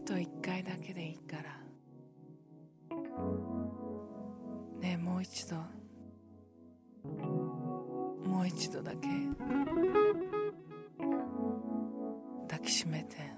あと一回だけでいいから。ねえもう一度。もう一度だけ抱きしめて。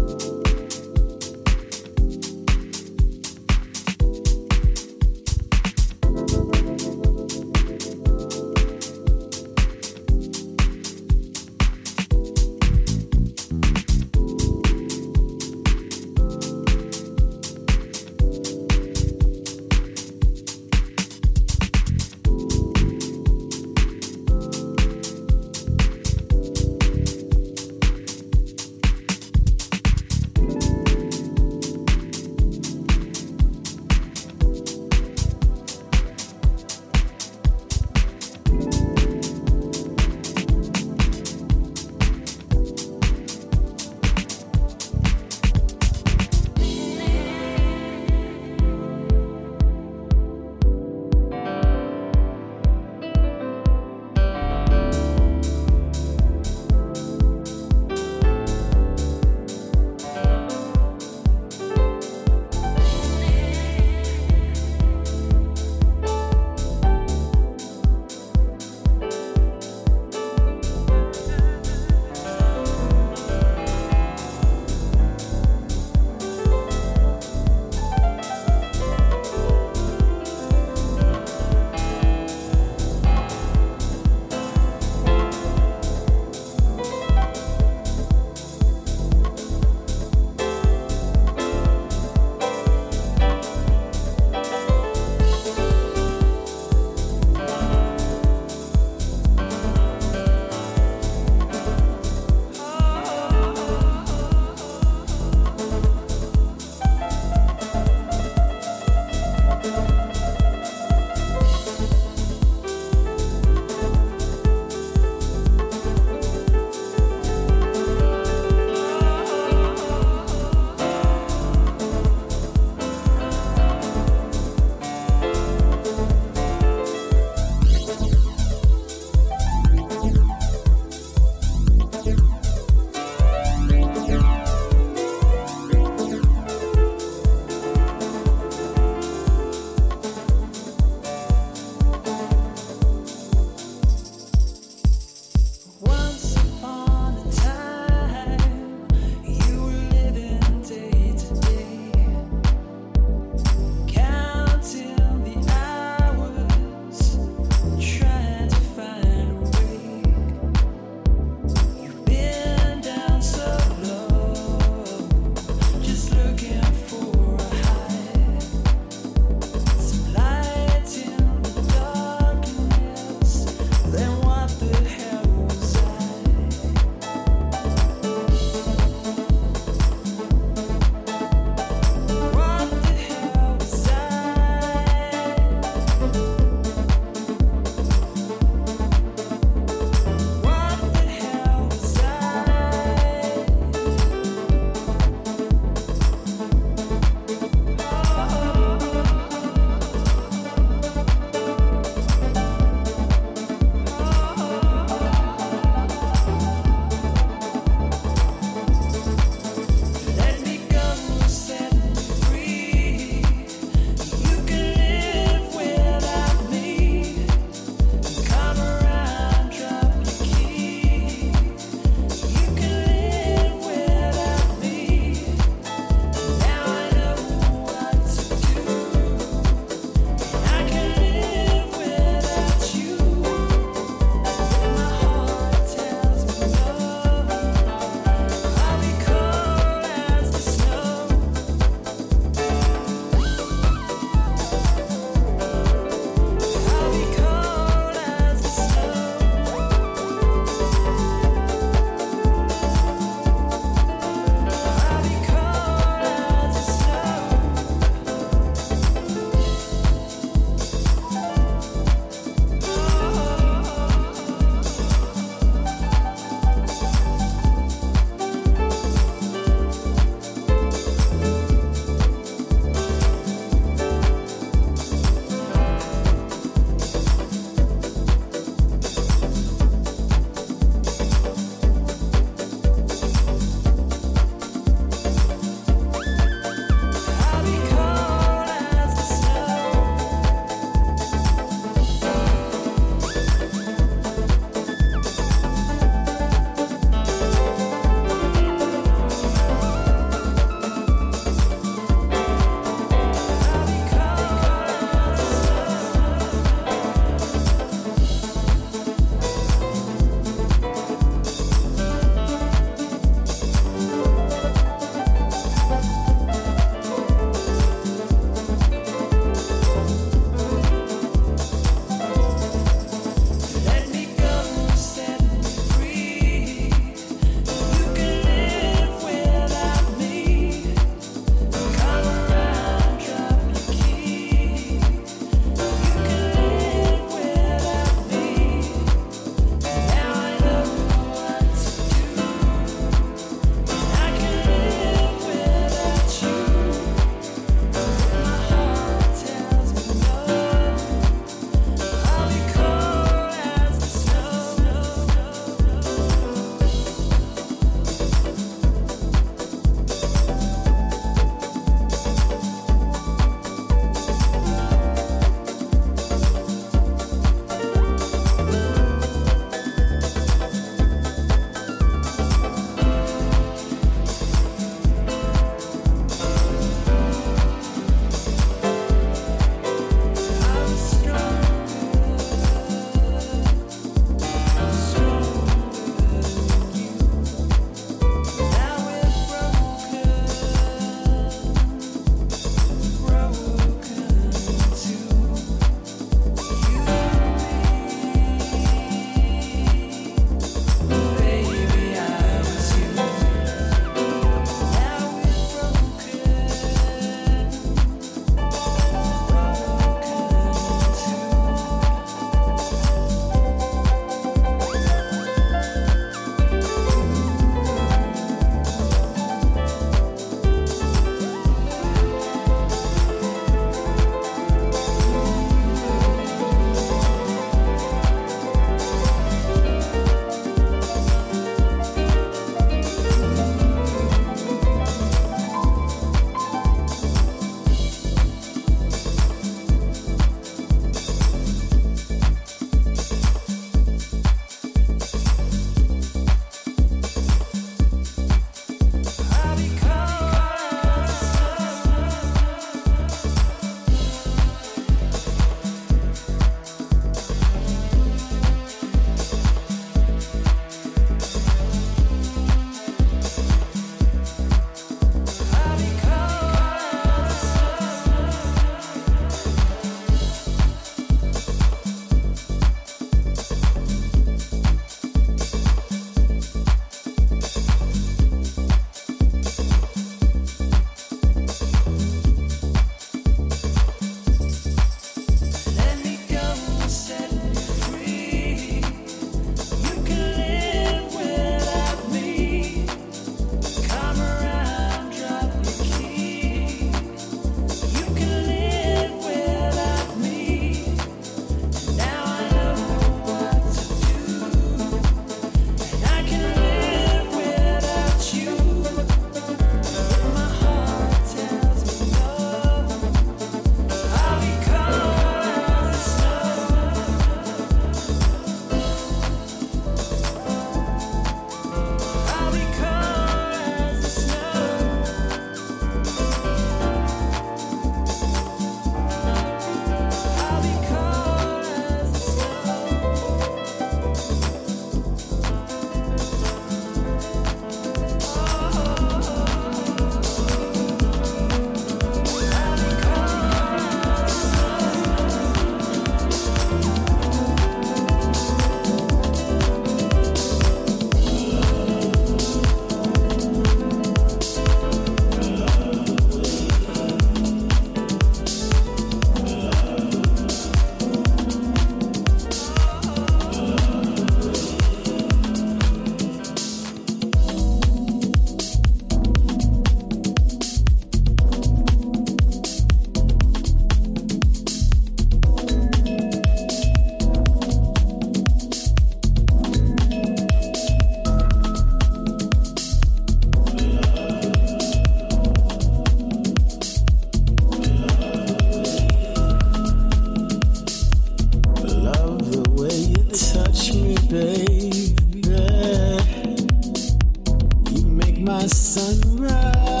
my sunrise.